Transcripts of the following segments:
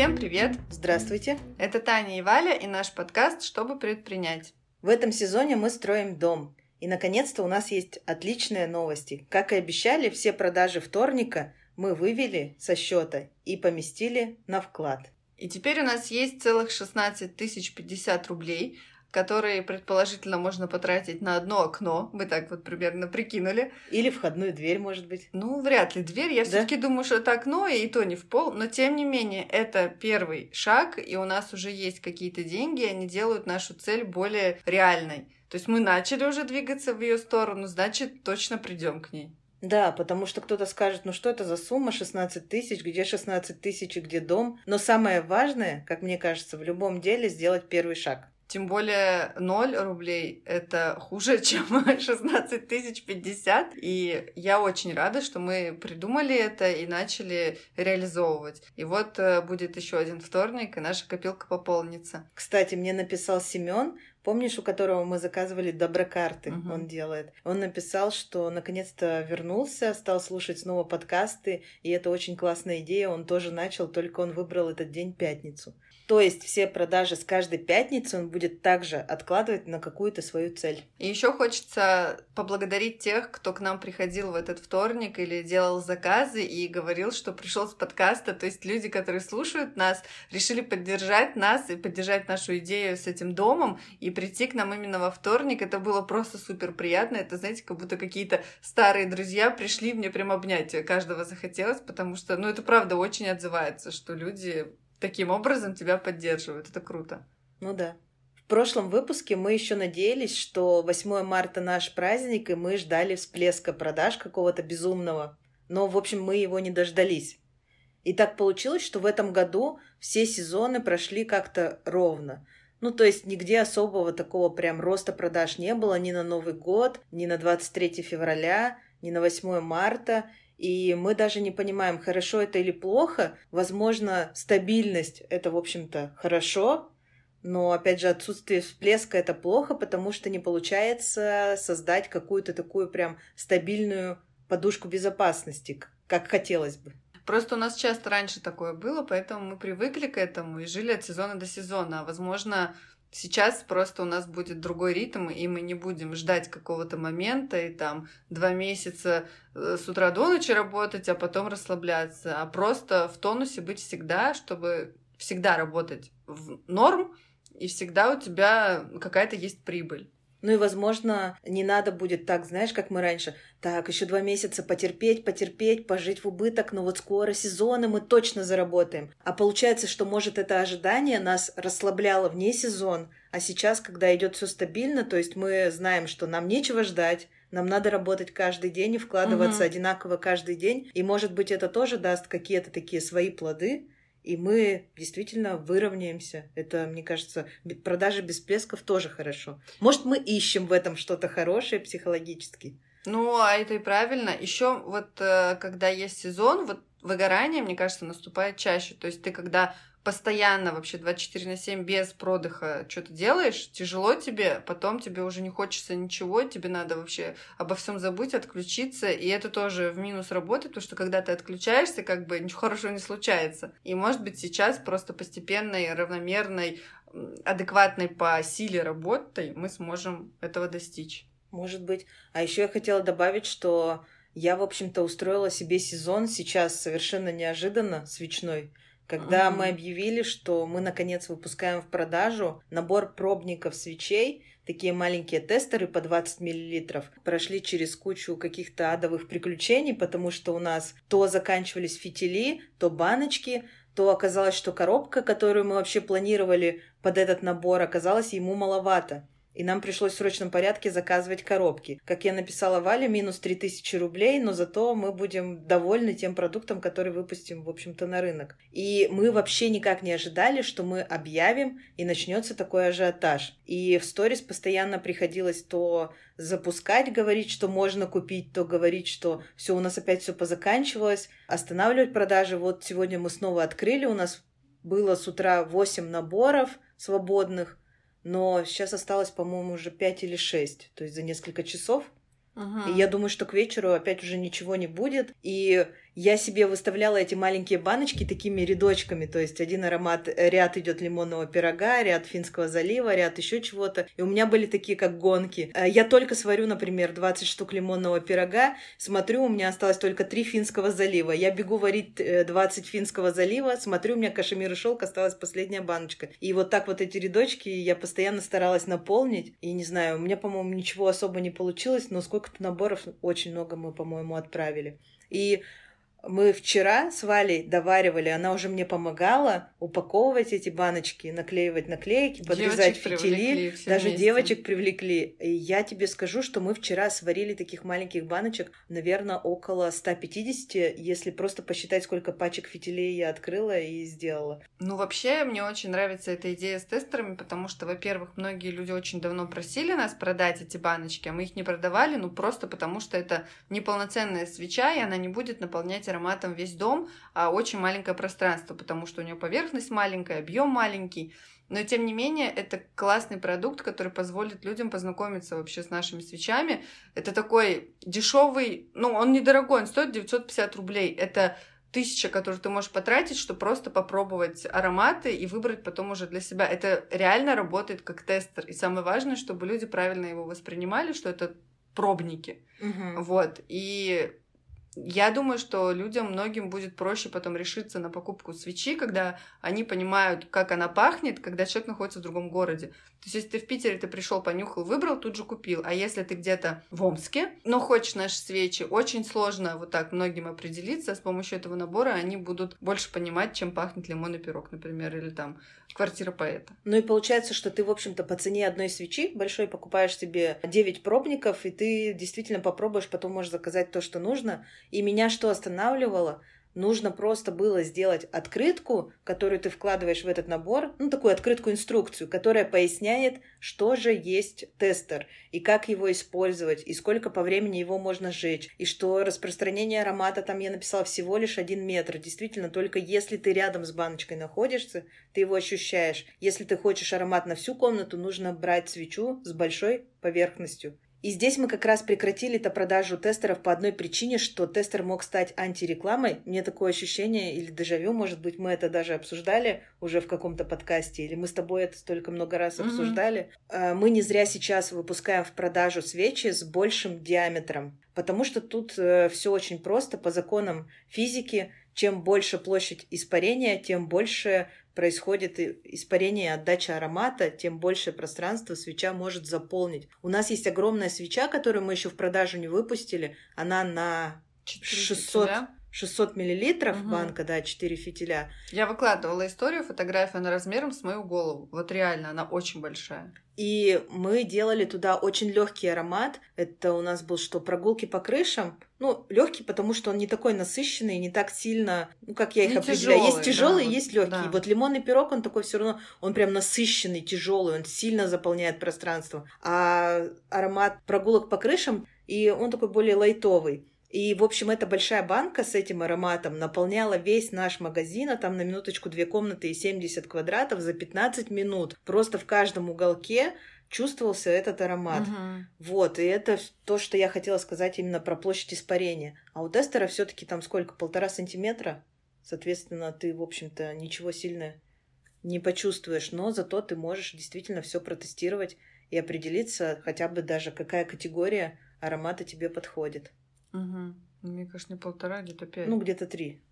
Всем привет! Здравствуйте! Это Таня и Валя и наш подкаст «Чтобы предпринять». В этом сезоне мы строим дом. И, наконец-то, у нас есть отличные новости. Как и обещали, все продажи вторника мы вывели со счета и поместили на вклад. И теперь у нас есть целых 16 тысяч 50 рублей, которые предположительно можно потратить на одно окно. Мы так вот примерно прикинули. Или входную дверь, может быть. Ну, вряд ли дверь. Я да? все-таки думаю, что это окно, и то не в пол. Но тем не менее, это первый шаг, и у нас уже есть какие-то деньги, и они делают нашу цель более реальной. То есть мы начали уже двигаться в ее сторону, значит, точно придем к ней. Да, потому что кто-то скажет, ну что это за сумма 16 тысяч, где 16 тысяч и где дом. Но самое важное, как мне кажется, в любом деле сделать первый шаг. Тем более 0 рублей — это хуже, чем 16 тысяч 50. И я очень рада, что мы придумали это и начали реализовывать. И вот э, будет еще один вторник, и наша копилка пополнится. Кстати, мне написал Семен, Помнишь, у которого мы заказывали доброкарты, uh-huh. он делает. Он написал, что наконец-то вернулся, стал слушать снова подкасты, и это очень классная идея. Он тоже начал, только он выбрал этот день пятницу. То есть все продажи с каждой пятницы он будет также откладывать на какую-то свою цель. И еще хочется поблагодарить тех, кто к нам приходил в этот вторник или делал заказы и говорил, что пришел с подкаста. То есть люди, которые слушают нас, решили поддержать нас и поддержать нашу идею с этим домом и прийти к нам именно во вторник. Это было просто супер приятно. Это, знаете, как будто какие-то старые друзья пришли мне прям обнять. Каждого захотелось, потому что, ну, это правда очень отзывается, что люди таким образом тебя поддерживают. Это круто. Ну да. В прошлом выпуске мы еще надеялись, что 8 марта наш праздник, и мы ждали всплеска продаж какого-то безумного. Но, в общем, мы его не дождались. И так получилось, что в этом году все сезоны прошли как-то ровно. Ну, то есть нигде особого такого прям роста продаж не было ни на Новый год, ни на 23 февраля, ни на 8 марта. И мы даже не понимаем, хорошо это или плохо. Возможно, стабильность — это, в общем-то, хорошо, но, опять же, отсутствие всплеска — это плохо, потому что не получается создать какую-то такую прям стабильную подушку безопасности, как хотелось бы. Просто у нас часто раньше такое было, поэтому мы привыкли к этому и жили от сезона до сезона. А возможно, Сейчас просто у нас будет другой ритм, и мы не будем ждать какого-то момента и там два месяца э, с утра до ночи работать, а потом расслабляться, а просто в тонусе быть всегда, чтобы всегда работать в норм, и всегда у тебя какая-то есть прибыль. Ну и, возможно, не надо будет так, знаешь, как мы раньше. Так, еще два месяца потерпеть, потерпеть, пожить в убыток, но вот скоро сезоны мы точно заработаем. А получается, что, может, это ожидание нас расслабляло вне сезон, а сейчас, когда идет все стабильно, то есть мы знаем, что нам нечего ждать, нам надо работать каждый день и вкладываться угу. одинаково каждый день. И, может быть, это тоже даст какие-то такие свои плоды, и мы действительно выровняемся. Это, мне кажется, продажи без плесков тоже хорошо. Может, мы ищем в этом что-то хорошее психологически. Ну, а это и правильно. Еще вот э, когда есть сезон, вот выгорание, мне кажется, наступает чаще. То есть ты когда постоянно вообще 24 на 7 без продыха что-то делаешь, тяжело тебе, потом тебе уже не хочется ничего, тебе надо вообще обо всем забыть, отключиться, и это тоже в минус работает, потому что когда ты отключаешься, как бы ничего хорошего не случается. И может быть сейчас просто постепенной, равномерной, адекватной по силе работой мы сможем этого достичь. Может быть. А еще я хотела добавить, что я, в общем-то, устроила себе сезон сейчас совершенно неожиданно, свечной. Когда mm-hmm. мы объявили, что мы наконец выпускаем в продажу набор пробников свечей, такие маленькие тестеры по 20 миллилитров, прошли через кучу каких-то адовых приключений, потому что у нас то заканчивались фитили, то баночки, то оказалось, что коробка, которую мы вообще планировали под этот набор, оказалась ему маловато и нам пришлось в срочном порядке заказывать коробки. Как я написала Вале, минус 3000 рублей, но зато мы будем довольны тем продуктом, который выпустим, в общем-то, на рынок. И мы вообще никак не ожидали, что мы объявим, и начнется такой ажиотаж. И в сторис постоянно приходилось то запускать, говорить, что можно купить, то говорить, что все у нас опять все позаканчивалось, останавливать продажи. Вот сегодня мы снова открыли, у нас было с утра 8 наборов свободных, но сейчас осталось, по-моему, уже 5 или 6. То есть за несколько часов Угу. И я думаю, что к вечеру опять уже ничего не будет. И я себе выставляла эти маленькие баночки такими рядочками, то есть один аромат, э, ряд идет лимонного пирога, ряд финского залива, ряд еще чего-то. И у меня были такие как гонки. Э, я только сварю, например, 20 штук лимонного пирога, смотрю, у меня осталось только 3 финского залива. Я бегу варить 20 э, финского залива, смотрю, у меня кашемир и шелк, осталась последняя баночка. И вот так вот эти рядочки я постоянно старалась наполнить. И не знаю, у меня, по-моему, ничего особо не получилось, но сколько-то наборов, очень много мы, по-моему, отправили. И мы вчера с Валей доваривали, она уже мне помогала упаковывать эти баночки, наклеивать наклейки, подрезать фитили. Даже вместе. девочек привлекли. И я тебе скажу, что мы вчера сварили таких маленьких баночек, наверное, около 150, если просто посчитать, сколько пачек фитилей я открыла и сделала. Ну, вообще, мне очень нравится эта идея с тестерами, потому что, во-первых, многие люди очень давно просили нас продать эти баночки, а мы их не продавали, ну, просто потому что это неполноценная свеча, и она не будет наполнять ароматом весь дом, а очень маленькое пространство, потому что у нее поверхность маленькая, объем маленький. Но тем не менее, это классный продукт, который позволит людям познакомиться вообще с нашими свечами. Это такой дешевый, ну, он недорогой, он стоит 950 рублей. Это тысяча, которую ты можешь потратить, чтобы просто попробовать ароматы и выбрать потом уже для себя. Это реально работает как тестер. И самое важное, чтобы люди правильно его воспринимали, что это пробники. Угу. Вот. И я думаю, что людям многим будет проще потом решиться на покупку свечи, когда они понимают, как она пахнет, когда человек находится в другом городе. То есть, если ты в Питере, ты пришел, понюхал, выбрал, тут же купил. А если ты где-то в Омске, но хочешь наши свечи, очень сложно вот так многим определиться. С помощью этого набора они будут больше понимать, чем пахнет лимонный пирог, например, или там квартира поэта. Ну и получается, что ты, в общем-то, по цене одной свечи большой покупаешь себе 9 пробников, и ты действительно попробуешь, потом можешь заказать то, что нужно. И меня что останавливало? Нужно просто было сделать открытку, которую ты вкладываешь в этот набор, ну, такую открытку-инструкцию, которая поясняет, что же есть тестер, и как его использовать, и сколько по времени его можно сжечь, и что распространение аромата, там я написала всего лишь один метр. Действительно, только если ты рядом с баночкой находишься, ты его ощущаешь. Если ты хочешь аромат на всю комнату, нужно брать свечу с большой поверхностью. И здесь мы как раз прекратили это продажу тестеров по одной причине, что тестер мог стать антирекламой. Мне такое ощущение, или дежавю, может быть, мы это даже обсуждали уже в каком-то подкасте, или мы с тобой это столько много раз mm-hmm. обсуждали. А, мы не зря сейчас выпускаем в продажу свечи с большим диаметром, потому что тут э, все очень просто по законам физики. Чем больше площадь испарения, тем больше происходит испарение и отдача аромата, тем больше пространства свеча может заполнить. У нас есть огромная свеча, которую мы еще в продажу не выпустили. Она на 600, фитиля. 600 миллилитров угу. банка, да, 4 фитиля. Я выкладывала историю, фотографию, она размером с мою голову. Вот реально, она очень большая. И мы делали туда очень легкий аромат. Это у нас был что, прогулки по крышам. Ну, легкий, потому что он не такой насыщенный, не так сильно, ну, как я их не определяю. Тяжелый, есть тяжелый, да, есть легкий. Да. Вот лимонный пирог, он такой все равно, он прям насыщенный, тяжелый, он сильно заполняет пространство. А аромат прогулок по крышам, и он такой более лайтовый. И, в общем, эта большая банка с этим ароматом наполняла весь наш магазин, а там на минуточку две комнаты и 70 квадратов за 15 минут. Просто в каждом уголке чувствовался этот аромат. Угу. Вот, и это то, что я хотела сказать именно про площадь испарения. А у тестера все-таки там сколько? Полтора сантиметра? Соответственно, ты, в общем-то, ничего сильно не почувствуешь, но зато ты можешь действительно все протестировать и определиться хотя бы даже, какая категория аромата тебе подходит. Угу. Мне кажется, не полтора, а где-то пять. Ну, где-то три.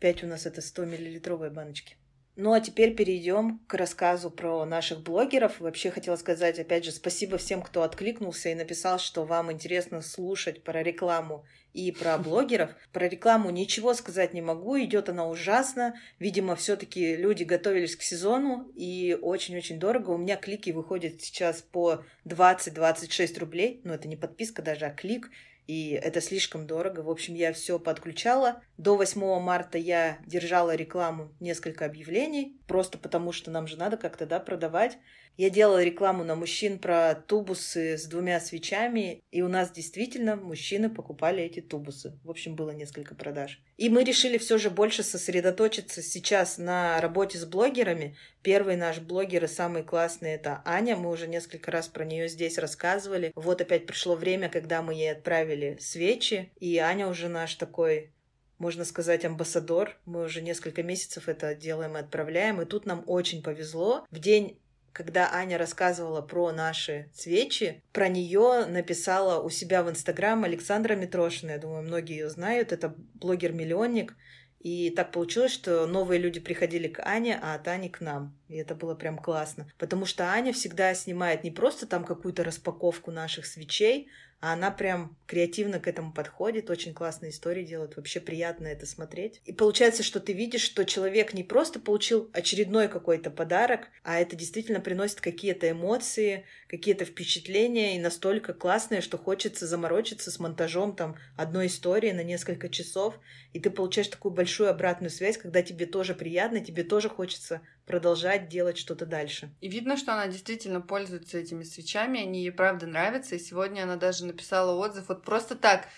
Пять у нас это 100 миллилитровые баночки. Ну а теперь перейдем к рассказу про наших блогеров. Вообще хотела сказать, опять же, спасибо всем, кто откликнулся и написал, что вам интересно слушать про рекламу и про блогеров. Про рекламу ничего сказать не могу, идет она ужасно. Видимо, все-таки люди готовились к сезону и очень-очень дорого. У меня клики выходят сейчас по 20-26 рублей. Ну, это не подписка даже, а клик и это слишком дорого. В общем, я все подключала. До 8 марта я держала рекламу, несколько объявлений. Просто потому, что нам же надо как-то, да, продавать. Я делала рекламу на мужчин про тубусы с двумя свечами, и у нас действительно мужчины покупали эти тубусы. В общем, было несколько продаж. И мы решили все же больше сосредоточиться сейчас на работе с блогерами. Первый наш блогер и самый классный это Аня. Мы уже несколько раз про нее здесь рассказывали. Вот опять пришло время, когда мы ей отправили свечи, и Аня уже наш такой можно сказать, амбассадор. Мы уже несколько месяцев это делаем и отправляем. И тут нам очень повезло. В день когда Аня рассказывала про наши свечи, про нее написала у себя в Инстаграм Александра Митрошина. Я думаю, многие ее знают. Это блогер-миллионник. И так получилось, что новые люди приходили к Ане, а от Ани к нам. И это было прям классно. Потому что Аня всегда снимает не просто там какую-то распаковку наших свечей, а она прям креативно к этому подходит, очень классные истории делает, вообще приятно это смотреть. И получается, что ты видишь, что человек не просто получил очередной какой-то подарок, а это действительно приносит какие-то эмоции, какие-то впечатления и настолько классные, что хочется заморочиться с монтажом там одной истории на несколько часов, и ты получаешь такую большую обратную связь, когда тебе тоже приятно, тебе тоже хочется продолжать делать что-то дальше. И видно, что она действительно пользуется этими свечами, они ей правда нравятся, и сегодня она даже написала отзыв вот просто так,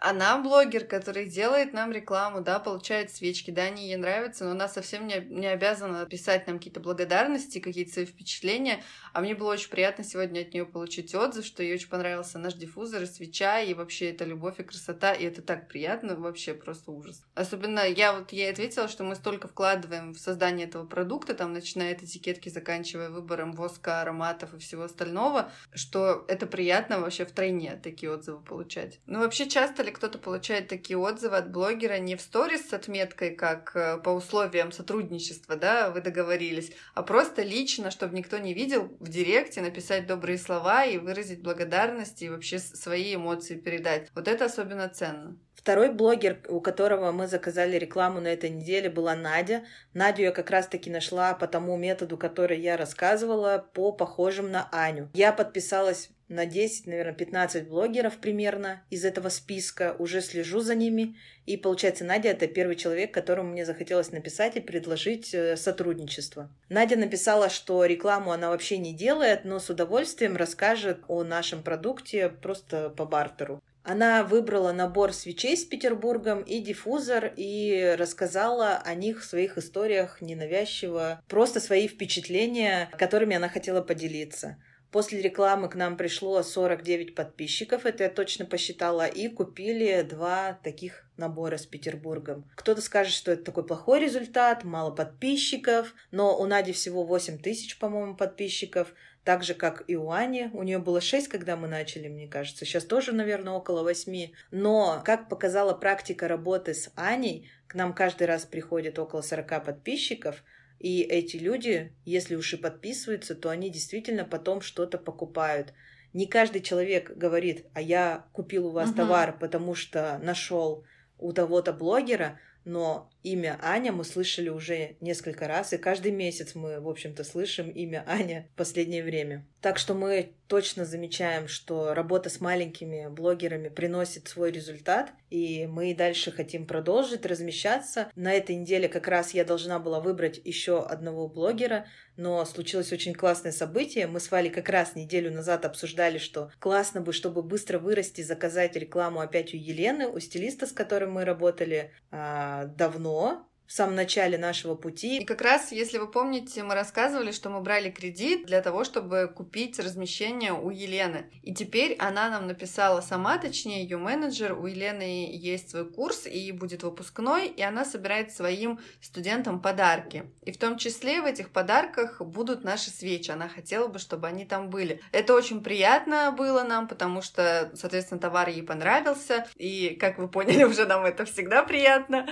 она блогер, который делает нам рекламу, да, получает свечки, да, они ей нравятся, но она совсем не, не обязана писать нам какие-то благодарности, какие-то свои впечатления. А мне было очень приятно сегодня от нее получить отзыв, что ей очень понравился наш диффузор и свеча, и вообще это любовь и красота, и это так приятно, вообще просто ужас. Особенно я вот ей ответила, что мы столько вкладываем в создание этого продукта, там, начиная от этикетки, заканчивая выбором воска, ароматов и всего остального, что это приятно вообще втройне такие отзывы получать. Ну, вообще часто часто ли кто-то получает такие отзывы от блогера не в сторис с отметкой, как э, по условиям сотрудничества, да, вы договорились, а просто лично, чтобы никто не видел, в директе написать добрые слова и выразить благодарность и вообще свои эмоции передать. Вот это особенно ценно. Второй блогер, у которого мы заказали рекламу на этой неделе, была Надя. Надю я как раз-таки нашла по тому методу, который я рассказывала, по похожим на Аню. Я подписалась на 10, наверное, 15 блогеров примерно из этого списка, уже слежу за ними. И получается, Надя это первый человек, которому мне захотелось написать и предложить э, сотрудничество. Надя написала, что рекламу она вообще не делает, но с удовольствием расскажет о нашем продукте просто по бартеру. Она выбрала набор свечей с Петербургом и диффузор и рассказала о них в своих историях ненавязчиво, просто свои впечатления, которыми она хотела поделиться. После рекламы к нам пришло 49 подписчиков, это я точно посчитала, и купили два таких набора с Петербургом. Кто-то скажет, что это такой плохой результат, мало подписчиков, но у Нади всего 8 тысяч, по-моему, подписчиков, так же, как и у Ани. У нее было 6, когда мы начали, мне кажется. Сейчас тоже, наверное, около 8. Но, как показала практика работы с Аней, к нам каждый раз приходит около 40 подписчиков – и эти люди, если уж и подписываются, то они действительно потом что-то покупают. Не каждый человек говорит, а я купил у вас угу. товар, потому что нашел у того-то блогера, но имя Аня мы слышали уже несколько раз, и каждый месяц мы, в общем-то, слышим имя Аня в последнее время. Так что мы точно замечаем, что работа с маленькими блогерами приносит свой результат, и мы дальше хотим продолжить размещаться. На этой неделе как раз я должна была выбрать еще одного блогера, но случилось очень классное событие. Мы с Валей как раз неделю назад обсуждали, что классно бы, чтобы быстро вырасти, заказать рекламу опять у Елены, у стилиста, с которым мы работали а, давно, в самом начале нашего пути. И как раз, если вы помните, мы рассказывали, что мы брали кредит для того, чтобы купить размещение у Елены. И теперь она нам написала сама, точнее ее менеджер, у Елены есть свой курс и будет выпускной, и она собирает своим студентам подарки. И в том числе в этих подарках будут наши свечи. Она хотела бы, чтобы они там были. Это очень приятно было нам, потому что, соответственно, товар ей понравился. И, как вы поняли, уже нам это всегда приятно.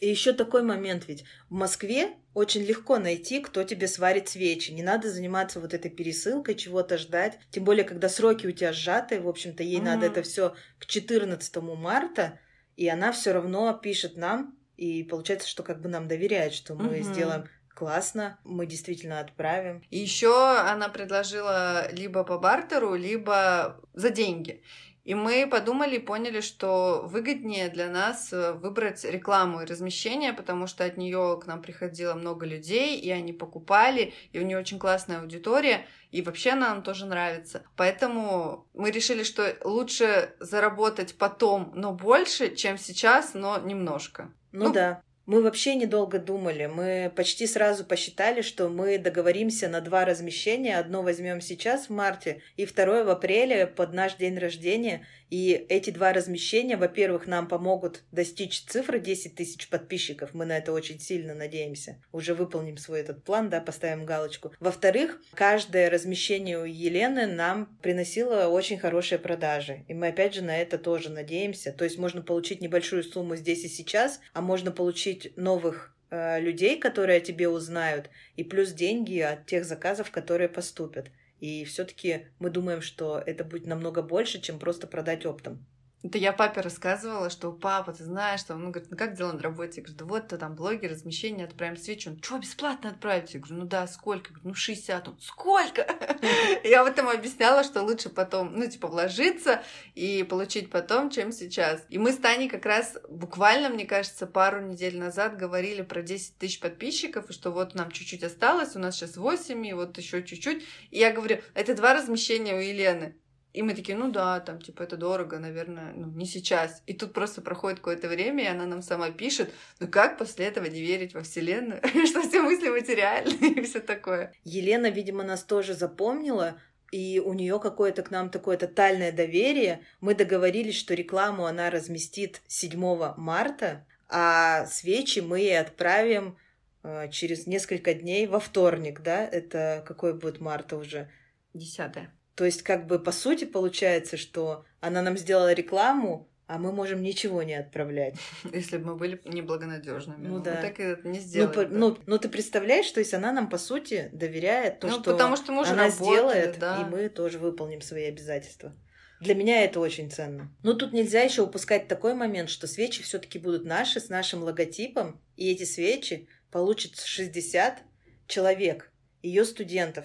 И еще такой момент ведь. В Москве очень легко найти, кто тебе сварит свечи. Не надо заниматься вот этой пересылкой, чего-то ждать. Тем более, когда сроки у тебя сжаты, в общем-то, ей mm-hmm. надо это все к 14 марта, и она все равно пишет нам, и получается, что как бы нам доверяет, что мы mm-hmm. сделаем классно, мы действительно отправим. И еще она предложила либо по бартеру, либо за деньги. И мы подумали и поняли, что выгоднее для нас э, выбрать рекламу и размещение, потому что от нее к нам приходило много людей, и они покупали, и у нее очень классная аудитория, и вообще она нам тоже нравится. Поэтому мы решили, что лучше заработать потом, но больше, чем сейчас, но немножко. Ну, ну да. Мы вообще недолго думали. Мы почти сразу посчитали, что мы договоримся на два размещения. Одно возьмем сейчас в марте, и второе в апреле под наш день рождения. И эти два размещения, во-первых, нам помогут достичь цифры 10 тысяч подписчиков. Мы на это очень сильно надеемся. Уже выполним свой этот план, да, поставим галочку. Во-вторых, каждое размещение у Елены нам приносило очень хорошие продажи. И мы опять же на это тоже надеемся. То есть можно получить небольшую сумму здесь и сейчас, а можно получить получить новых э, людей, которые о тебе узнают, и плюс деньги от тех заказов, которые поступят. И все-таки мы думаем, что это будет намного больше, чем просто продать оптом. Это я папе рассказывала, что папа, ты знаешь, что он говорит, ну как дела на работе? Я говорю, да вот то там блогер, размещение, отправим свечу. Он, что, бесплатно отправить? Я говорю, ну да, сколько? Я говорю, ну 60. Он, сколько? Я вот ему объясняла, что лучше потом, ну типа вложиться и получить потом, чем сейчас. И мы с Таней как раз буквально, мне кажется, пару недель назад говорили про 10 тысяч подписчиков, и что вот нам чуть-чуть осталось, у нас сейчас 8, и вот еще чуть-чуть. И я говорю, это два размещения у Елены. И мы такие, ну да, там, типа, это дорого, наверное, ну, не сейчас. И тут просто проходит какое-то время, и она нам сама пишет, ну как после этого не верить во Вселенную, что все мысли материальны и все такое. Елена, видимо, нас тоже запомнила, и у нее какое-то к нам такое тотальное доверие. Мы договорились, что рекламу она разместит 7 марта, а свечи мы ей отправим э, через несколько дней во вторник, да? Это какой будет марта уже? Десятое. То есть, как бы по сути получается, что она нам сделала рекламу, а мы можем ничего не отправлять. Если бы мы были неблагонадежными. Ну, да. Мы так и не сделали. Ну, по, ну, ну, ты представляешь, то есть она нам, по сути, доверяет то, ну, что, потому что мы уже она работали, сделает, да. и мы тоже выполним свои обязательства. Для меня это очень ценно. Но тут нельзя еще упускать такой момент, что свечи все-таки будут наши, с нашим логотипом, и эти свечи получат 60 человек, ее студентов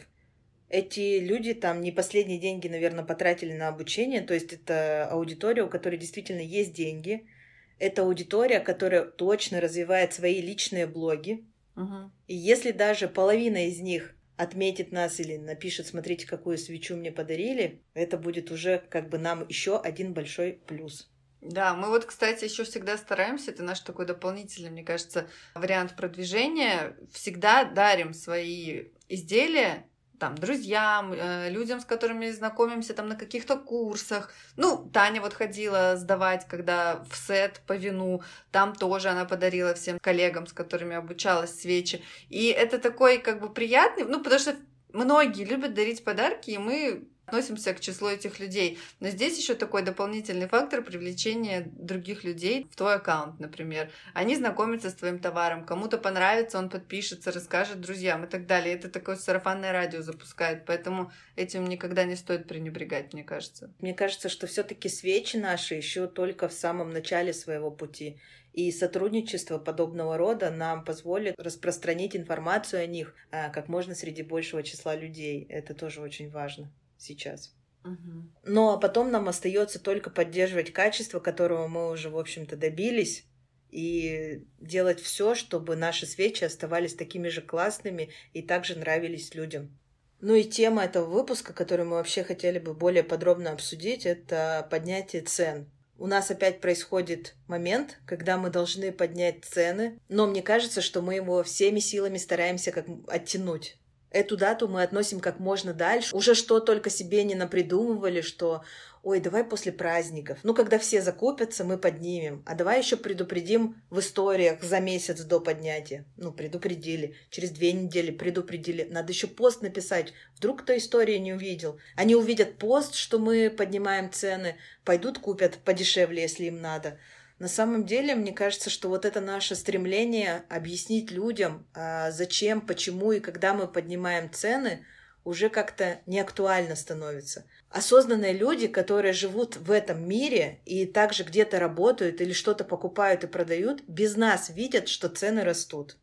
эти люди там не последние деньги, наверное, потратили на обучение. То есть это аудитория, у которой действительно есть деньги. Это аудитория, которая точно развивает свои личные блоги. Угу. И если даже половина из них отметит нас или напишет, смотрите, какую свечу мне подарили, это будет уже как бы нам еще один большой плюс. Да, мы вот, кстати, еще всегда стараемся, это наш такой дополнительный, мне кажется, вариант продвижения. Всегда дарим свои изделия там, друзьям, э, людям, с которыми знакомимся там на каких-то курсах. Ну, Таня вот ходила сдавать, когда в сет по вину, там тоже она подарила всем коллегам, с которыми обучалась свечи. И это такой как бы приятный, ну, потому что многие любят дарить подарки, и мы относимся к числу этих людей. Но здесь еще такой дополнительный фактор привлечения других людей в твой аккаунт, например. Они знакомятся с твоим товаром, кому-то понравится, он подпишется, расскажет друзьям и так далее. Это такое сарафанное радио запускает, поэтому этим никогда не стоит пренебрегать, мне кажется. Мне кажется, что все-таки свечи наши еще только в самом начале своего пути. И сотрудничество подобного рода нам позволит распространить информацию о них а, как можно среди большего числа людей. Это тоже очень важно сейчас. Угу. Ну а потом нам остается только поддерживать качество, которого мы уже, в общем-то, добились, и делать все, чтобы наши свечи оставались такими же классными и также нравились людям. Ну и тема этого выпуска, которую мы вообще хотели бы более подробно обсудить, это поднятие цен. У нас опять происходит момент, когда мы должны поднять цены, но мне кажется, что мы его всеми силами стараемся как оттянуть. Эту дату мы относим как можно дальше. Уже что только себе не напридумывали, что ой, давай после праздников. Ну, когда все закупятся, мы поднимем. А давай еще предупредим в историях за месяц до поднятия. Ну, предупредили. Через две недели предупредили. Надо еще пост написать. Вдруг кто истории не увидел. Они увидят пост, что мы поднимаем цены, пойдут купят подешевле, если им надо. На самом деле, мне кажется, что вот это наше стремление объяснить людям, а, зачем, почему и когда мы поднимаем цены, уже как-то не актуально становится. Осознанные люди, которые живут в этом мире и также где-то работают или что-то покупают и продают, без нас видят, что цены растут.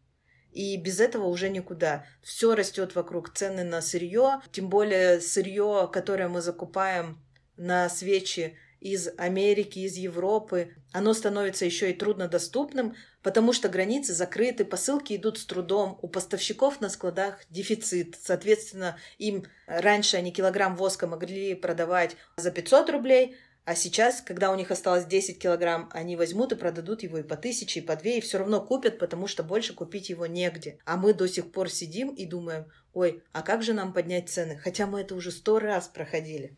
И без этого уже никуда. Все растет вокруг цены на сырье, тем более сырье, которое мы закупаем на свечи, из Америки, из Европы, оно становится еще и труднодоступным, потому что границы закрыты, посылки идут с трудом, у поставщиков на складах дефицит. Соответственно, им раньше они килограмм воска могли продавать за 500 рублей, а сейчас, когда у них осталось 10 килограмм, они возьмут и продадут его и по тысяче, и по две, и все равно купят, потому что больше купить его негде. А мы до сих пор сидим и думаем, ой, а как же нам поднять цены? Хотя мы это уже сто раз проходили.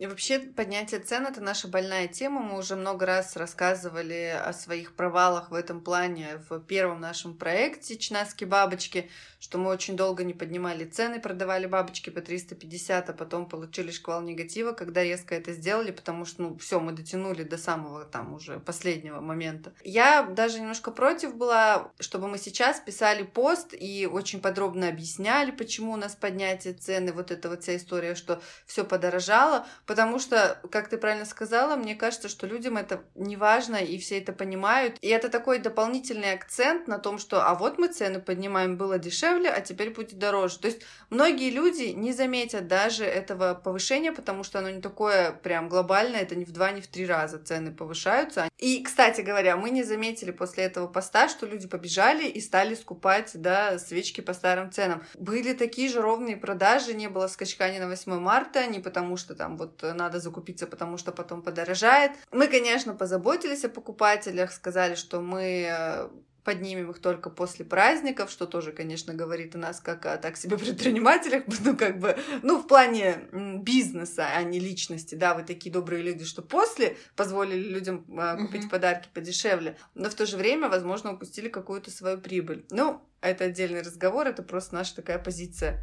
И вообще поднятие цен это наша больная тема. Мы уже много раз рассказывали о своих провалах в этом плане в первом нашем проекте Чнаски бабочки, что мы очень долго не поднимали цены, продавали бабочки по 350, а потом получили шквал негатива, когда резко это сделали, потому что, ну, все, мы дотянули до самого там уже последнего момента. Я даже немножко против была, чтобы мы сейчас писали пост и очень подробно объясняли, почему у нас поднятие цены, вот эта вот вся история, что все подорожало, Потому что, как ты правильно сказала, мне кажется, что людям это не важно, и все это понимают. И это такой дополнительный акцент на том, что а вот мы цены поднимаем, было дешевле, а теперь будет дороже. То есть многие люди не заметят даже этого повышения, потому что оно не такое прям глобальное, это не в два, не в три раза цены повышаются. И, кстати говоря, мы не заметили после этого поста, что люди побежали и стали скупать, да, свечки по старым ценам. Были такие же ровные продажи, не было скачка ни на 8 марта, не потому что там вот надо закупиться, потому что потом подорожает. Мы, конечно, позаботились о покупателях, сказали, что мы э, поднимем их только после праздников, что тоже, конечно, говорит о нас как о так себе предпринимателях, ну, как бы, ну, в плане бизнеса, а не личности, да, вы такие добрые люди, что после позволили людям э, купить uh-huh. подарки подешевле, но в то же время, возможно, упустили какую-то свою прибыль. Ну, это отдельный разговор, это просто наша такая позиция.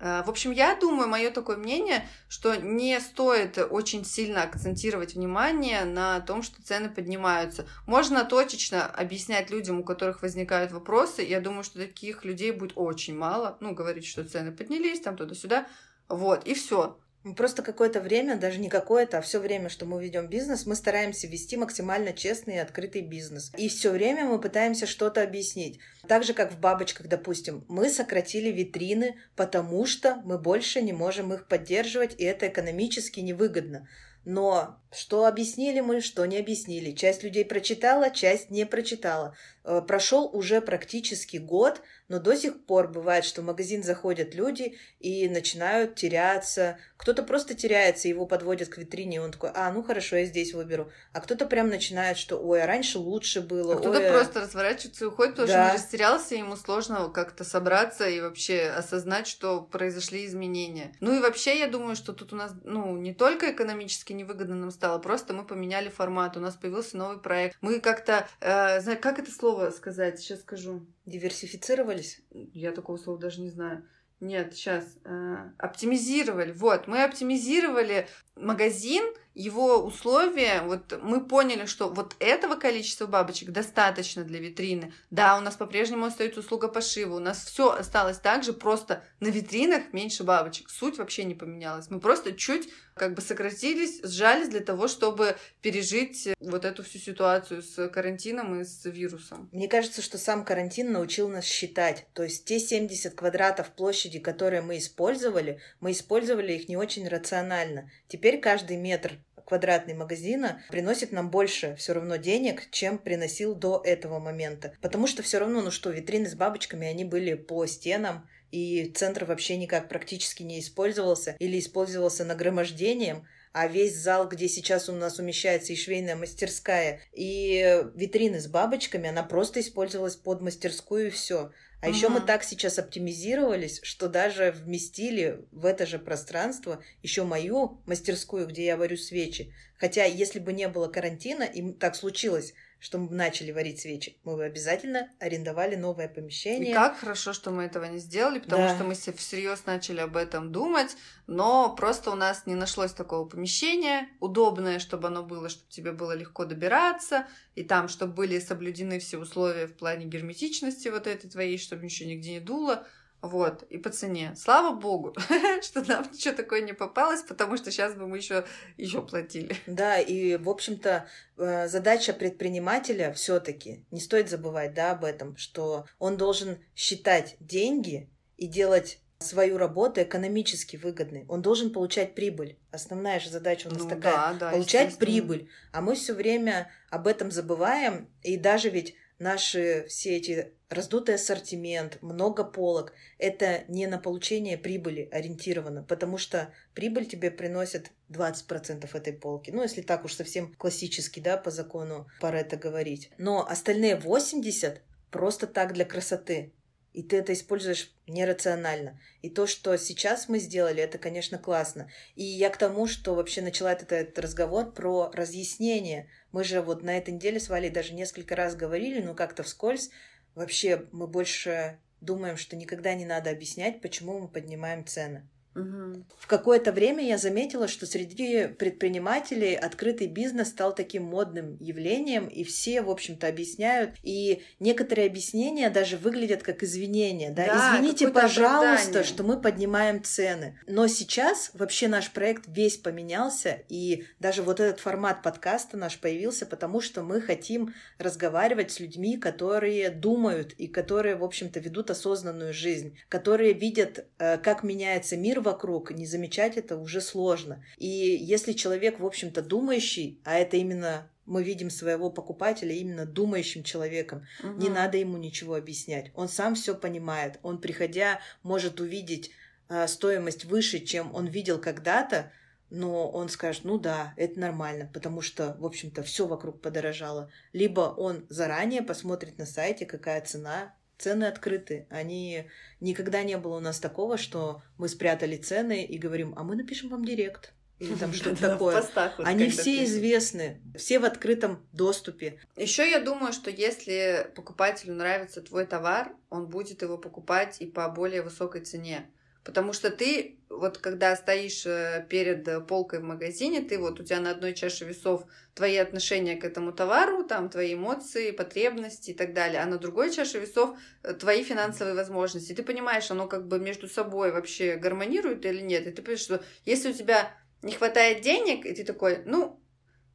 Э, в общем, я думаю, мое такое мнение, что не стоит очень сильно акцентировать внимание на том, что цены поднимаются. Можно точечно объяснять людям, у которых возникают вопросы. Я думаю, что таких людей будет очень мало. Ну, говорить, что цены поднялись, там туда-сюда. Вот, и все. Просто какое-то время, даже не какое-то, а все время, что мы ведем бизнес, мы стараемся вести максимально честный и открытый бизнес. И все время мы пытаемся что-то объяснить. Так же, как в бабочках, допустим, мы сократили витрины, потому что мы больше не можем их поддерживать, и это экономически невыгодно. Но что объяснили мы, что не объяснили. Часть людей прочитала, часть не прочитала. Э, Прошел уже практически год, но до сих пор бывает, что в магазин заходят люди и начинают теряться. Кто-то просто теряется, его подводят к витрине, и он такой, а, ну хорошо, я здесь выберу. А кто-то прям начинает, что, ой, а раньше лучше было. А кто-то просто разворачивается и уходит, потому да. что он растерялся, ему сложно как-то собраться и вообще осознать, что произошли изменения. Ну и вообще, я думаю, что тут у нас, ну, не только экономически невыгодно нам стало, просто мы поменяли формат, у нас появился новый проект. Мы как-то, э, знаю, как это слово сказать, сейчас скажу. Диверсифицировались? Я такого слова даже не знаю. Нет, сейчас. Э, оптимизировали. Вот, мы оптимизировали магазин, его условия, вот мы поняли, что вот этого количества бабочек достаточно для витрины. Да, у нас по-прежнему остается услуга пошива, у нас все осталось так же, просто на витринах меньше бабочек. Суть вообще не поменялась. Мы просто чуть как бы сократились, сжались для того, чтобы пережить вот эту всю ситуацию с карантином и с вирусом. Мне кажется, что сам карантин научил нас считать. То есть те 70 квадратов площади, которые мы использовали, мы использовали их не очень рационально. Теперь каждый метр квадратный магазина приносит нам больше все равно денег, чем приносил до этого момента. Потому что все равно, ну что, витрины с бабочками, они были по стенам, и центр вообще никак практически не использовался или использовался нагромождением, а весь зал, где сейчас у нас умещается и швейная мастерская, и витрины с бабочками, она просто использовалась под мастерскую и все. А угу. еще мы так сейчас оптимизировались, что даже вместили в это же пространство еще мою мастерскую, где я варю свечи. Хотя, если бы не было карантина, и так случилось, что мы начали варить свечи, мы бы обязательно арендовали новое помещение. И как хорошо, что мы этого не сделали, потому да. что мы всерьез начали об этом думать, но просто у нас не нашлось такого помещения, удобное, чтобы оно было, чтобы тебе было легко добираться, и там, чтобы были соблюдены все условия в плане герметичности вот этой твоей, чтобы ничего нигде не дуло. Вот, и по цене. Слава богу, что нам ничего такое не попалось, потому что сейчас бы мы еще еще платили. Да, и, в общем-то, э, задача предпринимателя все-таки, не стоит забывать, да, об этом, что он должен считать деньги и делать свою работу экономически выгодной. Он должен получать прибыль. Основная же задача у нас Ну такая да, да, получать прибыль. А мы все время об этом забываем. И даже ведь наши все эти раздутый ассортимент, много полок, это не на получение прибыли ориентировано, потому что прибыль тебе приносит 20% этой полки. Ну, если так уж совсем классически, да, по закону Паретта говорить. Но остальные 80% просто так для красоты. И ты это используешь нерационально. И то, что сейчас мы сделали, это, конечно, классно. И я к тому, что вообще начала этот, этот разговор про разъяснение. Мы же вот на этой неделе с Валей даже несколько раз говорили, ну как-то вскользь. Вообще мы больше думаем, что никогда не надо объяснять, почему мы поднимаем цены. В какое-то время я заметила, что среди предпринимателей открытый бизнес стал таким модным явлением, и все, в общем-то, объясняют. И некоторые объяснения даже выглядят как извинения. Да? Да, Извините, пожалуйста, оправдание. что мы поднимаем цены. Но сейчас вообще наш проект весь поменялся, и даже вот этот формат подкаста наш появился, потому что мы хотим разговаривать с людьми, которые думают и которые, в общем-то, ведут осознанную жизнь, которые видят, э, как меняется мир вокруг, не замечать это уже сложно. И если человек, в общем-то, думающий, а это именно мы видим своего покупателя именно думающим человеком, не Мгм. надо ему ничего объяснять. Он сам все понимает. Он, приходя, может увидеть а, стоимость выше, чем он видел когда-то, но он скажет, ну да, это нормально, потому что, в общем-то, все вокруг подорожало. Либо он заранее посмотрит на сайте, какая цена. Цены открыты. Они никогда не было у нас такого, что мы спрятали цены и говорим, а мы напишем вам директ. Или там что-то Да, такое. вот Они все пишут. известны, все в открытом доступе. Еще я думаю, что если покупателю нравится твой товар, он будет его покупать и по более высокой цене. Потому что ты, вот когда стоишь э, перед э, полкой в магазине, ты вот у тебя на одной чаше весов твои отношения к этому товару, там твои эмоции, потребности и так далее, а на другой чаше весов э, твои финансовые возможности. Ты понимаешь, оно как бы между собой вообще гармонирует или нет. И ты понимаешь, что если у тебя не хватает денег, и ты такой, ну,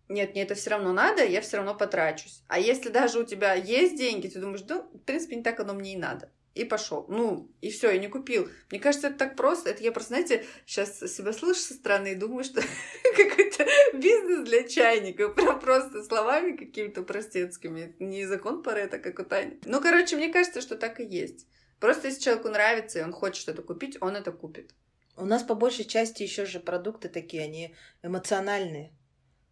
нет, мне это все равно надо, я все равно потрачусь. А если даже у тебя есть деньги, ты думаешь, ну, в принципе, не так оно мне и надо. И пошел. Ну, и все, и не купил. Мне кажется, это так просто. Это я просто, знаете, сейчас себя слышу со стороны и думаю, что какой-то бизнес для чайников. Прям просто словами какими-то простецкими. Не закон Паретта, как у Тани. Ну, короче, мне кажется, что так и есть. Просто если человеку нравится, и он хочет что-то купить, он это купит. У нас по большей части еще же продукты такие, они эмоциональные.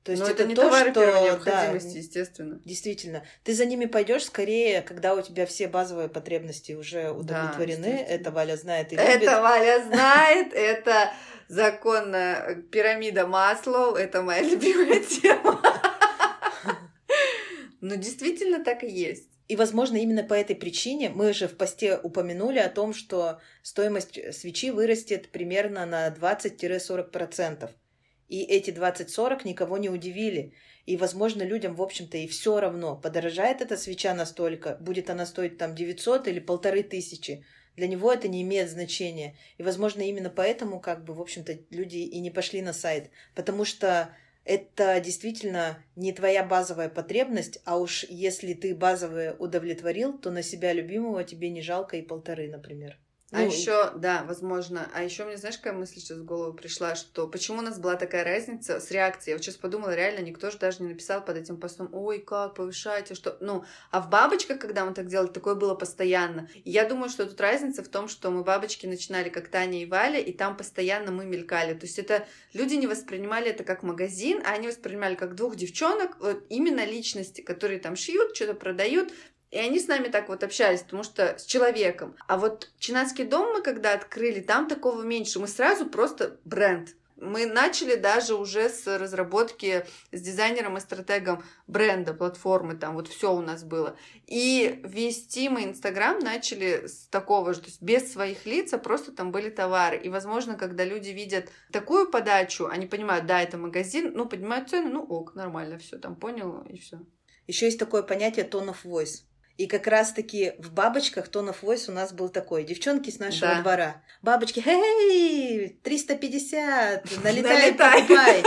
То есть Но это, это не то, товары что первой да, необходимости, естественно. действительно, ты за ними пойдешь скорее, когда у тебя все базовые потребности уже удовлетворены. естественно. это Валя знает и любит. Это Валя знает, это закон э, пирамида Маслоу, это моя любимая тема. Ну, действительно так и есть. И, возможно, именно по этой причине мы же в посте упомянули о том, что стоимость свечи вырастет примерно на 20-40%. И эти 20-40 никого не удивили. И, возможно, людям, в общем-то, и все равно, подорожает эта свеча настолько, будет она стоить там 900 или полторы тысячи. Для него это не имеет значения. И, возможно, именно поэтому, как бы, в общем-то, люди и не пошли на сайт. Потому что это действительно не твоя базовая потребность, а уж если ты базовые удовлетворил, то на себя любимого тебе не жалко и полторы, например. А Ну, еще, да, возможно. А еще мне, знаешь, какая мысль сейчас в голову пришла, что почему у нас была такая разница с реакцией? Я вот сейчас подумала, реально, никто же даже не написал под этим постом, ой, как, повышайте, что... Ну, а в бабочках, когда мы так делали, такое было постоянно. И я думаю, что тут разница в том, что мы бабочки начинали как Таня и Валя, и там постоянно мы мелькали. То есть это люди не воспринимали это как магазин, а они воспринимали как двух девчонок, вот именно личности, которые там шьют, что-то продают, и они с нами так вот общались, потому что с человеком. А вот Чинацкий дом мы когда открыли, там такого меньше. Мы сразу просто бренд. Мы начали даже уже с разработки с дизайнером и стратегом бренда, платформы, там вот все у нас было. И вести мы Инстаграм начали с такого же, то есть без своих лиц, а просто там были товары. И, возможно, когда люди видят такую подачу, они понимают, да, это магазин, ну, поднимают цену, ну, ок, нормально, все, там понял, и все. Еще есть такое понятие tone of voice. И как раз-таки в бабочках of voice у нас был такой. Девчонки с нашего Да. двора. Бабочки, эй, 350, налетай, Налетай. покупай.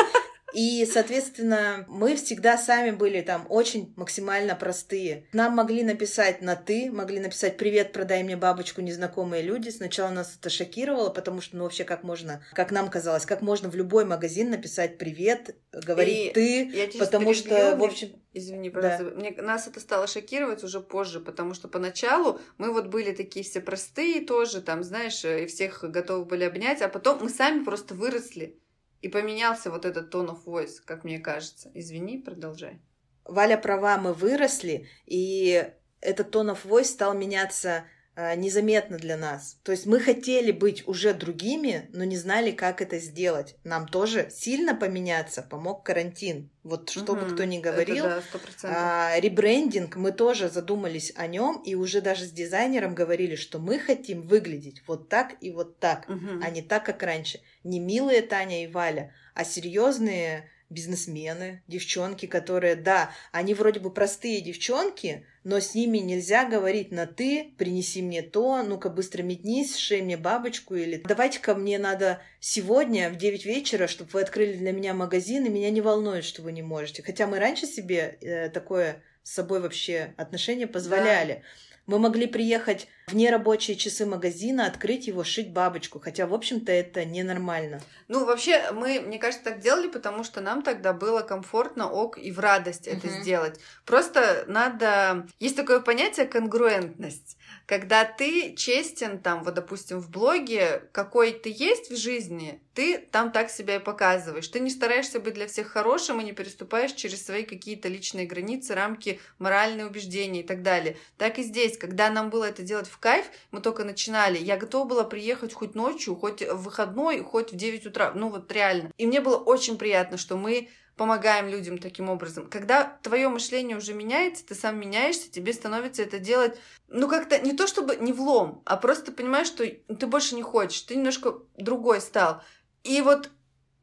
И, соответственно, мы всегда сами были там очень максимально простые. Нам могли написать на «ты», могли написать «Привет, продай мне бабочку, незнакомые люди». Сначала нас это шокировало, потому что, ну, вообще, как можно, как нам казалось, как можно в любой магазин написать «Привет», говорить и «ты», потому что, в общем... Извини, пожалуйста. Да. Мне, нас это стало шокировать уже позже, потому что поначалу мы вот были такие все простые тоже, там, знаешь, и всех готовы были обнять, а потом мы сами просто выросли. И поменялся вот этот tone of voice, как мне кажется. Извини, продолжай. Валя права, мы выросли, и этот tone of voice стал меняться незаметно для нас. То есть мы хотели быть уже другими, но не знали, как это сделать. Нам тоже сильно поменяться помог карантин. Вот что угу, бы кто ни говорил, это да, а, ребрендинг, мы тоже задумались о нем и уже даже с дизайнером говорили, что мы хотим выглядеть вот так и вот так, угу. а не так, как раньше. Не милые Таня и Валя, а серьезные бизнесмены, девчонки, которые, да, они вроде бы простые девчонки, но с ними нельзя говорить на «ты», «принеси мне то», «ну-ка быстро метнись», «шей мне бабочку» или «давайте-ка мне надо сегодня в 9 вечера, чтобы вы открыли для меня магазин, и меня не волнует, что вы не можете». Хотя мы раньше себе э, такое с собой вообще отношение позволяли. Да. Мы могли приехать в нерабочие часы магазина, открыть его, шить бабочку, хотя, в общем-то, это ненормально. Ну, вообще, мы, мне кажется, так делали, потому что нам тогда было комфортно, ок, и в радость uh-huh. это сделать. Просто надо... Есть такое понятие конгруентность, когда ты честен там, вот, допустим, в блоге, какой ты есть в жизни, ты там так себя и показываешь. Ты не стараешься быть для всех хорошим и не переступаешь через свои какие-то личные границы, рамки, моральные убеждения и так далее. Так и здесь, когда нам было это делать в кайф, мы только начинали, я готова была приехать хоть ночью, хоть в выходной, хоть в 9 утра, ну вот реально. И мне было очень приятно, что мы помогаем людям таким образом. Когда твое мышление уже меняется, ты сам меняешься, тебе становится это делать, ну как-то не то чтобы не влом, а просто понимаешь, что ты больше не хочешь, ты немножко другой стал. И вот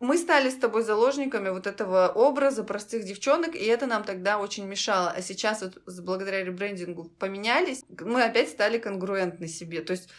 мы стали с тобой заложниками вот этого образа простых девчонок, и это нам тогда очень мешало. А сейчас вот благодаря ребрендингу поменялись, мы опять стали конгруентны себе. То есть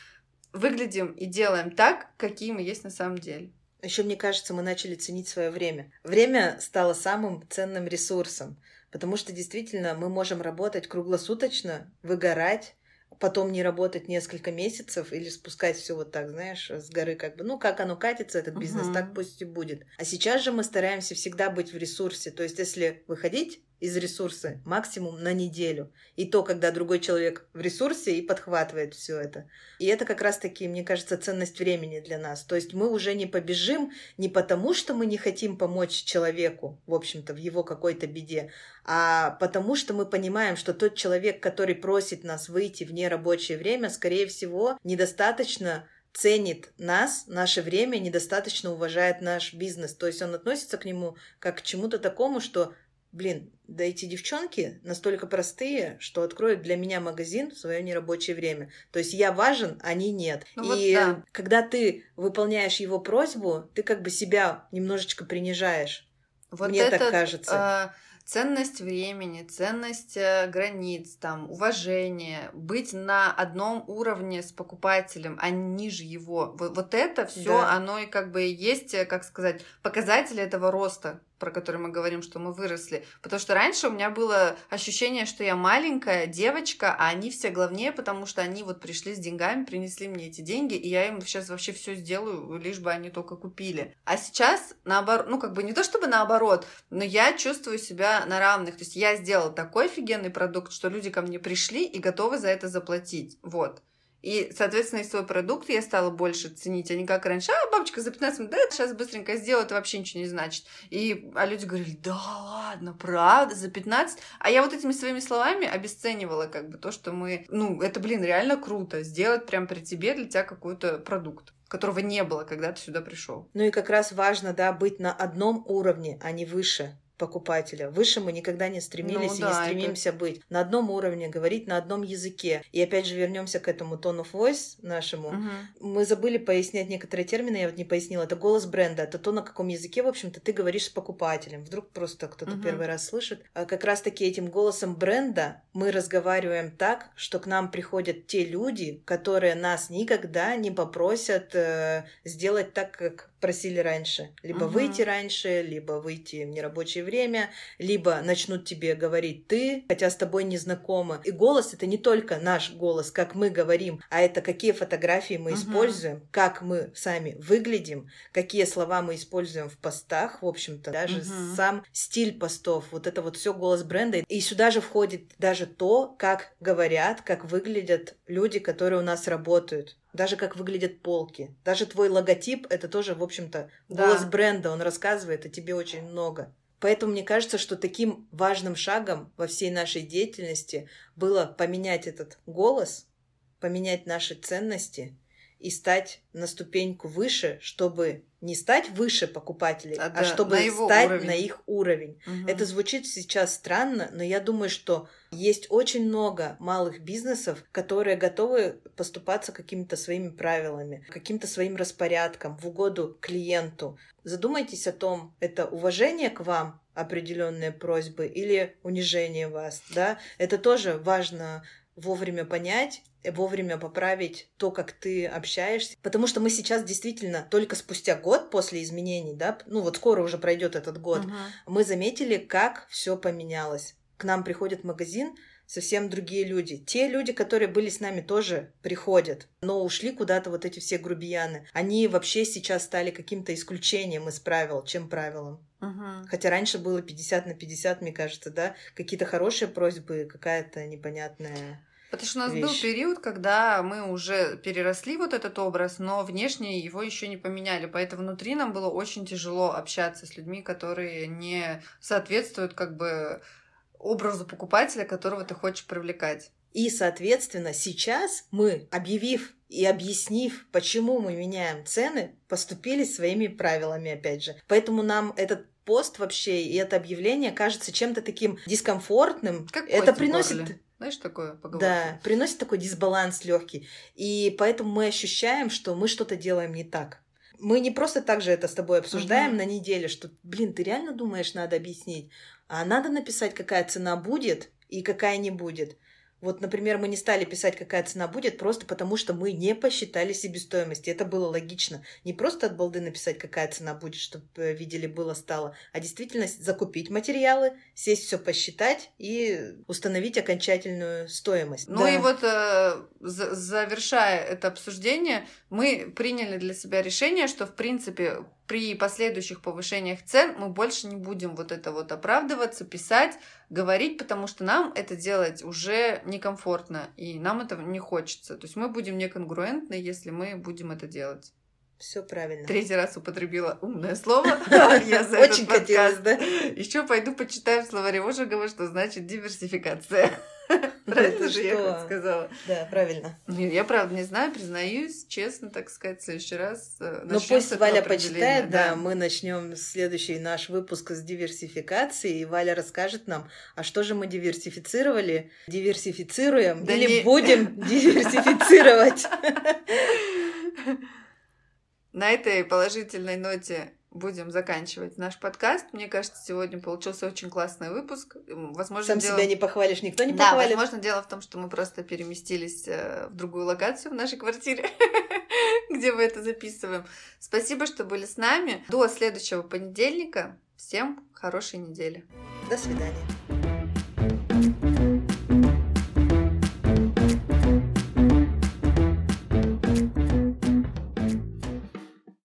выглядим и делаем так, какие мы есть на самом деле. Еще, мне кажется, мы начали ценить свое время. Время стало самым ценным ресурсом, потому что действительно мы можем работать круглосуточно, выгорать, потом не работать несколько месяцев или спускать все вот так, знаешь, с горы как бы, ну, как оно катится, этот бизнес, uh-huh. так пусть и будет. А сейчас же мы стараемся всегда быть в ресурсе. То есть, если выходить из ресурса максимум на неделю. И то, когда другой человек в ресурсе и подхватывает все это. И это как раз-таки, мне кажется, ценность времени для нас. То есть мы уже не побежим не потому, что мы не хотим помочь человеку, в общем-то, в его какой-то беде, а потому что мы понимаем, что тот человек, который просит нас выйти в нерабочее время, скорее всего, недостаточно ценит нас, наше время, недостаточно уважает наш бизнес. То есть он относится к нему как к чему-то такому, что блин, да эти девчонки настолько простые, что откроют для меня магазин в свое нерабочее время. То есть я важен, они нет. Ну, и вот да. когда ты выполняешь его просьбу, ты как бы себя немножечко принижаешь. Вот Мне это, так кажется. Э ценность времени, ценность э, границ, там, уважение, быть на одном уровне с покупателем, а не ниже его. Вот, вот это все, да. оно и как бы есть, э, как сказать, показатели этого роста, про который мы говорим, что мы выросли. Потому что раньше у меня было ощущение, что я маленькая девочка, а они все главнее, потому что они вот пришли с деньгами, принесли мне эти деньги, и я им сейчас вообще все сделаю, лишь бы они только купили. А сейчас наоборот, ну как бы не то чтобы наоборот, но я чувствую себя на равных. То есть я сделала такой офигенный продукт, что люди ко мне пришли и готовы за это заплатить. Вот. И, соответственно, и свой продукт я стала больше ценить, а не как раньше. А, бабочка за 15 минут, да, сейчас быстренько сделаю, это вообще ничего не значит. И, а люди говорили, да ладно, правда, за 15? А я вот этими своими словами обесценивала как бы то, что мы, ну, это, блин, реально круто, сделать прям при тебе для тебя какой-то продукт которого не было, когда ты сюда пришел. Ну и как раз важно, да, быть на одном уровне, а не выше покупателя. Выше мы никогда не стремились ну, и да, не стремимся это... быть. На одном уровне, говорить на одном языке. И опять же вернемся к этому tone of voice нашему. Угу. Мы забыли пояснять некоторые термины, я вот не пояснила. Это голос бренда, это то, на каком языке, в общем-то, ты говоришь с покупателем. Вдруг просто кто-то угу. первый раз слышит. А как раз-таки этим голосом бренда мы разговариваем так, что к нам приходят те люди, которые нас никогда не попросят э, сделать так, как просили раньше. Либо Мгм. выйти раньше, либо выйти в нерабочее время, либо начнут тебе говорить ты, хотя с тобой не знакомы. И голос это не только наш голос, как мы говорим, а это какие фотографии мы Мгм. используем, как мы сами выглядим, какие слова мы используем в постах, в общем-то, даже Мгм. сам стиль постов, вот это вот все голос бренда. И сюда же входит даже то, как говорят, как выглядят люди, которые у нас работают. Даже как выглядят полки. Даже твой логотип — это тоже, в общем-то, Да. голос бренда. Он рассказывает о тебе очень много. Поэтому мне кажется, что таким важным шагом во всей нашей деятельности было поменять этот голос, поменять наши ценности и стать на ступеньку выше, чтобы не стать выше покупателей, А, а, да, чтобы на стать уровень. на их уровень. Мгм. Это звучит сейчас странно, но я думаю, что есть очень много малых бизнесов, которые готовы поступаться какими-то своими правилами, каким-то своим распорядком в угоду клиенту. Задумайтесь о том, это уважение к вам определенные просьбы или унижение вас, да? Это тоже важно вовремя понять, вовремя поправить то, как ты общаешься. Потому что мы сейчас действительно только спустя год после изменений, да, ну вот скоро уже пройдет этот год, Мгм. мы заметили, как все поменялось. К нам приходит магазин совсем другие люди. Те люди, которые были с нами, тоже приходят, но ушли куда-то вот эти все грубияны. Они вообще сейчас стали каким-то исключением из правил, чем правилом. Мгм. Хотя раньше было 50 на 50, мне кажется, да? Какие-то хорошие просьбы, какая-то непонятная... Потому что у нас был вещь. период, когда мы уже переросли вот этот образ, но внешне его еще не поменяли. Поэтому внутри нам было очень тяжело общаться с людьми, которые не соответствуют как бы образу покупателя, которого ты хочешь привлекать. И, соответственно, сейчас мы, объявив и объяснив, почему мы меняем цены, поступили своими правилами, опять же. Поэтому нам этот пост вообще и это объявление кажется чем-то таким дискомфортным. Как это приносит... горле. Знаешь такое поговорка? Да, приносит такой дисбаланс легкий. И поэтому мы ощущаем, что мы что-то делаем не так. Мы не просто так же это с тобой обсуждаем Мгм. на неделе, что, блин, ты реально думаешь, надо объяснить? А надо написать, какая цена будет и какая не будет. Вот, например, мы не стали писать, какая цена будет, просто потому что мы не посчитали себестоимость. И это было логично. Не просто от балды написать, какая цена будет, чтобы видели, было, стало, а действительно закупить материалы, сесть все посчитать и установить окончательную стоимость. Ну Да. и вот э, за- завершая это обсуждение, мы приняли для себя решение, что в принципе при последующих повышениях цен мы больше не будем вот это вот оправдываться, писать, говорить, потому что нам это делать уже некомфортно, и нам этого не хочется. То есть мы будем неконгруентны, если мы будем это делать. Все правильно. Третий раз употребила умное слово. Я за Очень хотелось, да? Еще пойду почитаю в словаре Ожегова, что значит диверсификация. Правильно ты же я сказала? Да, правильно. Ну, Я правда не знаю, признаюсь, честно, так сказать, в следующий раз. э, Ну пусть Валя почитает, да, мы начнем следующий наш выпуск с диверсификации, и Валя расскажет нам, а что же мы диверсифицировали, диверсифицируем или будем диверсифицировать. На этой положительной ноте будем заканчивать наш подкаст. Мне кажется, сегодня получился очень классный выпуск. Возможно, Сам дело... себя не похвалишь, никто не да, похвалит. возможно, дело в том, что мы просто переместились э, в другую локацию в нашей квартире, где мы это записываем. Спасибо, что были с нами. До следующего понедельника. Всем хорошей недели. До свидания.